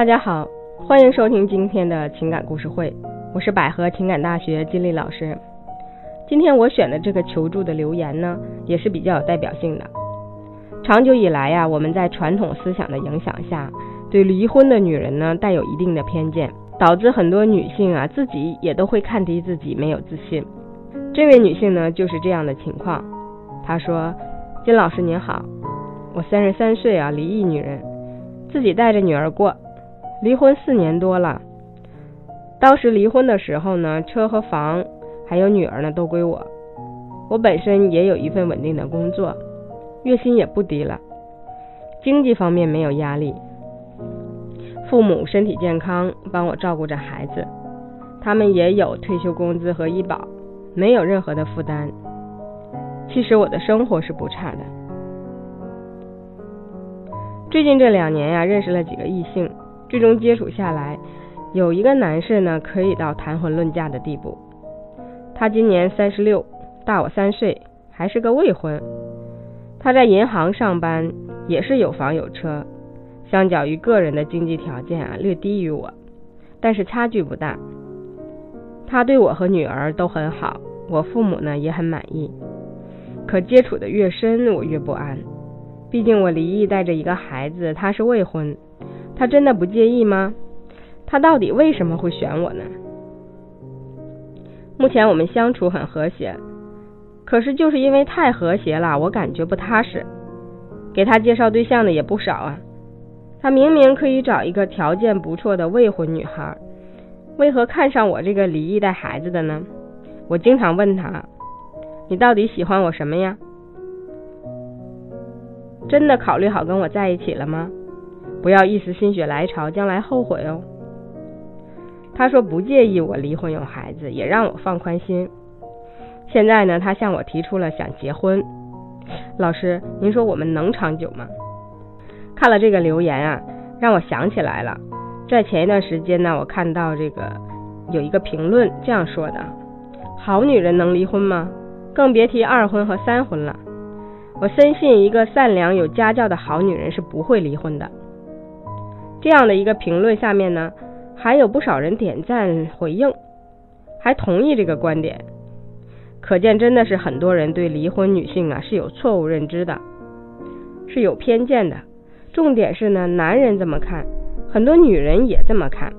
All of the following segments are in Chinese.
大家好，欢迎收听今天的情感故事会，我是百合情感大学金丽老师。今天我选的这个求助的留言呢，也是比较有代表性的。长久以来呀，我们在传统思想的影响下，对离婚的女人呢带有一定的偏见，导致很多女性啊自己也都会看低自己，没有自信。这位女性呢就是这样的情况。她说：“金老师您好，我三十三岁啊，离异女人，自己带着女儿过。”离婚四年多了，当时离婚的时候呢，车和房还有女儿呢都归我。我本身也有一份稳定的工作，月薪也不低了，经济方面没有压力。父母身体健康，帮我照顾着孩子，他们也有退休工资和医保，没有任何的负担。其实我的生活是不差的。最近这两年呀，认识了几个异性。最终接触下来，有一个男士呢，可以到谈婚论嫁的地步。他今年三十六，大我三岁，还是个未婚。他在银行上班，也是有房有车。相较于个人的经济条件啊，略低于我，但是差距不大。他对我和女儿都很好，我父母呢也很满意。可接触的越深，我越不安。毕竟我离异带着一个孩子，他是未婚。他真的不介意吗？他到底为什么会选我呢？目前我们相处很和谐，可是就是因为太和谐了，我感觉不踏实。给他介绍对象的也不少啊，他明明可以找一个条件不错的未婚女孩，为何看上我这个离异带孩子的呢？我经常问他，你到底喜欢我什么呀？真的考虑好跟我在一起了吗？不要一时心血来潮，将来后悔哦。他说不介意我离婚有孩子，也让我放宽心。现在呢，他向我提出了想结婚。老师，您说我们能长久吗？看了这个留言啊，让我想起来了，在前一段时间呢，我看到这个有一个评论这样说的：好女人能离婚吗？更别提二婚和三婚了。我深信，一个善良有家教的好女人是不会离婚的。这样的一个评论下面呢，还有不少人点赞回应，还同意这个观点，可见真的是很多人对离婚女性啊是有错误认知的，是有偏见的。重点是呢，男人这么看，很多女人也这么看。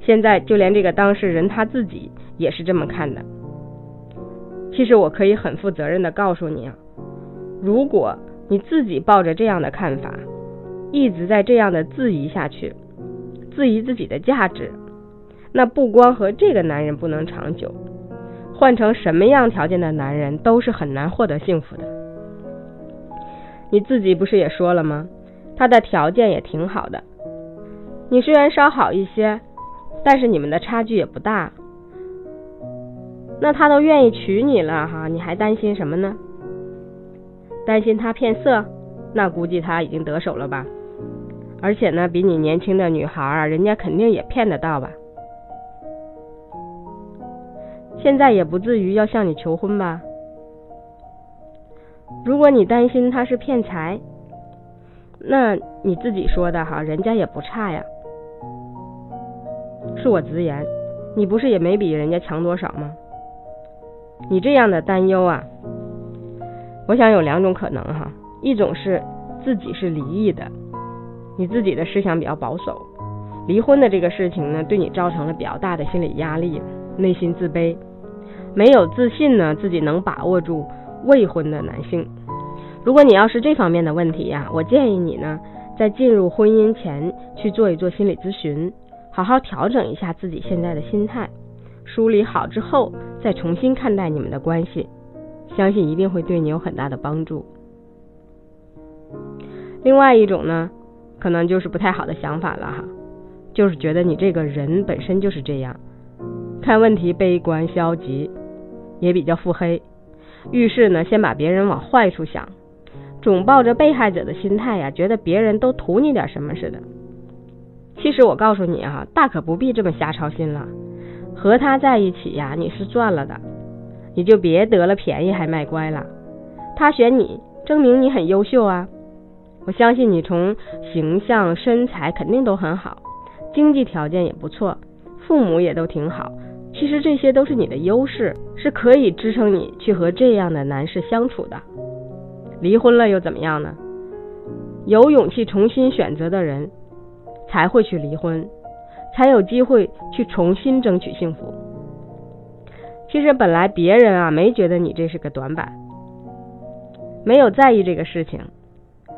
现在就连这个当事人他自己也是这么看的。其实我可以很负责任的告诉你啊，如果你自己抱着这样的看法。一直在这样的质疑下去，质疑自己的价值，那不光和这个男人不能长久，换成什么样条件的男人都是很难获得幸福的。你自己不是也说了吗？他的条件也挺好的，你虽然稍好一些，但是你们的差距也不大。那他都愿意娶你了哈，你还担心什么呢？担心他骗色？那估计他已经得手了吧。而且呢，比你年轻的女孩啊，人家肯定也骗得到吧？现在也不至于要向你求婚吧？如果你担心他是骗财，那你自己说的哈，人家也不差呀。恕我直言，你不是也没比人家强多少吗？你这样的担忧啊，我想有两种可能哈，一种是自己是离异的。你自己的思想比较保守，离婚的这个事情呢，对你造成了比较大的心理压力，内心自卑，没有自信呢，自己能把握住未婚的男性。如果你要是这方面的问题呀，我建议你呢，在进入婚姻前去做一做心理咨询，好好调整一下自己现在的心态，梳理好之后再重新看待你们的关系，相信一定会对你有很大的帮助。另外一种呢。可能就是不太好的想法了哈，就是觉得你这个人本身就是这样，看问题悲观消极，也比较腹黑，遇事呢先把别人往坏处想，总抱着被害者的心态呀，觉得别人都图你点什么似的。其实我告诉你啊，大可不必这么瞎操心了，和他在一起呀，你是赚了的，你就别得了便宜还卖乖了。他选你，证明你很优秀啊。我相信你从形象、身材肯定都很好，经济条件也不错，父母也都挺好。其实这些都是你的优势，是可以支撑你去和这样的男士相处的。离婚了又怎么样呢？有勇气重新选择的人，才会去离婚，才有机会去重新争取幸福。其实本来别人啊没觉得你这是个短板，没有在意这个事情，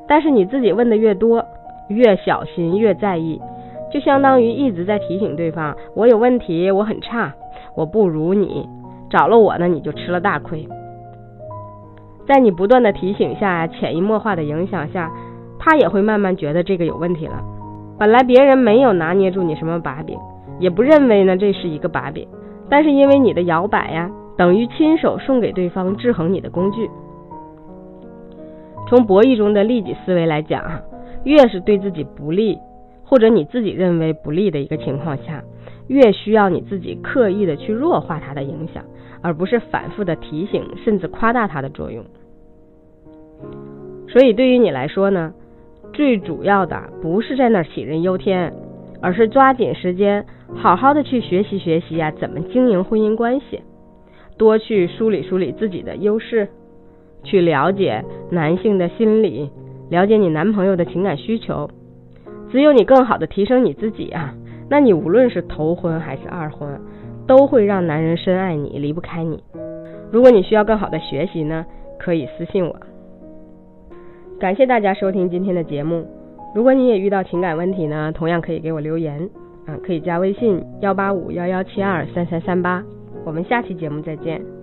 但是你自己问的越多，越小心，越在意，就相当于一直在提醒对方：我有问题，我很差，我不如你，找了我呢你就吃了大亏。在你不断的提醒下，潜移默化的影响下。他也会慢慢觉得这个有问题了。本来别人没有拿捏住你什么把柄，也不认为呢这是一个把柄，但是因为你的摇摆呀，等于亲手送给对方制衡你的工具。从博弈中的利己思维来讲啊，越是对自己不利，或者你自己认为不利的一个情况下，越需要你自己刻意的去弱化它的影响，而不是反复的提醒甚至夸大它的作用。所以对于你来说呢？最主要的不是在那杞人忧天，而是抓紧时间，好好的去学习学习呀，怎么经营婚姻关系，多去梳理梳理自己的优势，去了解男性的心理，了解你男朋友的情感需求。只有你更好的提升你自己啊，那你无论是头婚还是二婚，都会让男人深爱你，离不开你。如果你需要更好的学习呢，可以私信我。感谢大家收听今天的节目。如果你也遇到情感问题呢，同样可以给我留言，啊，可以加微信幺八五幺幺七二三三三八。我们下期节目再见。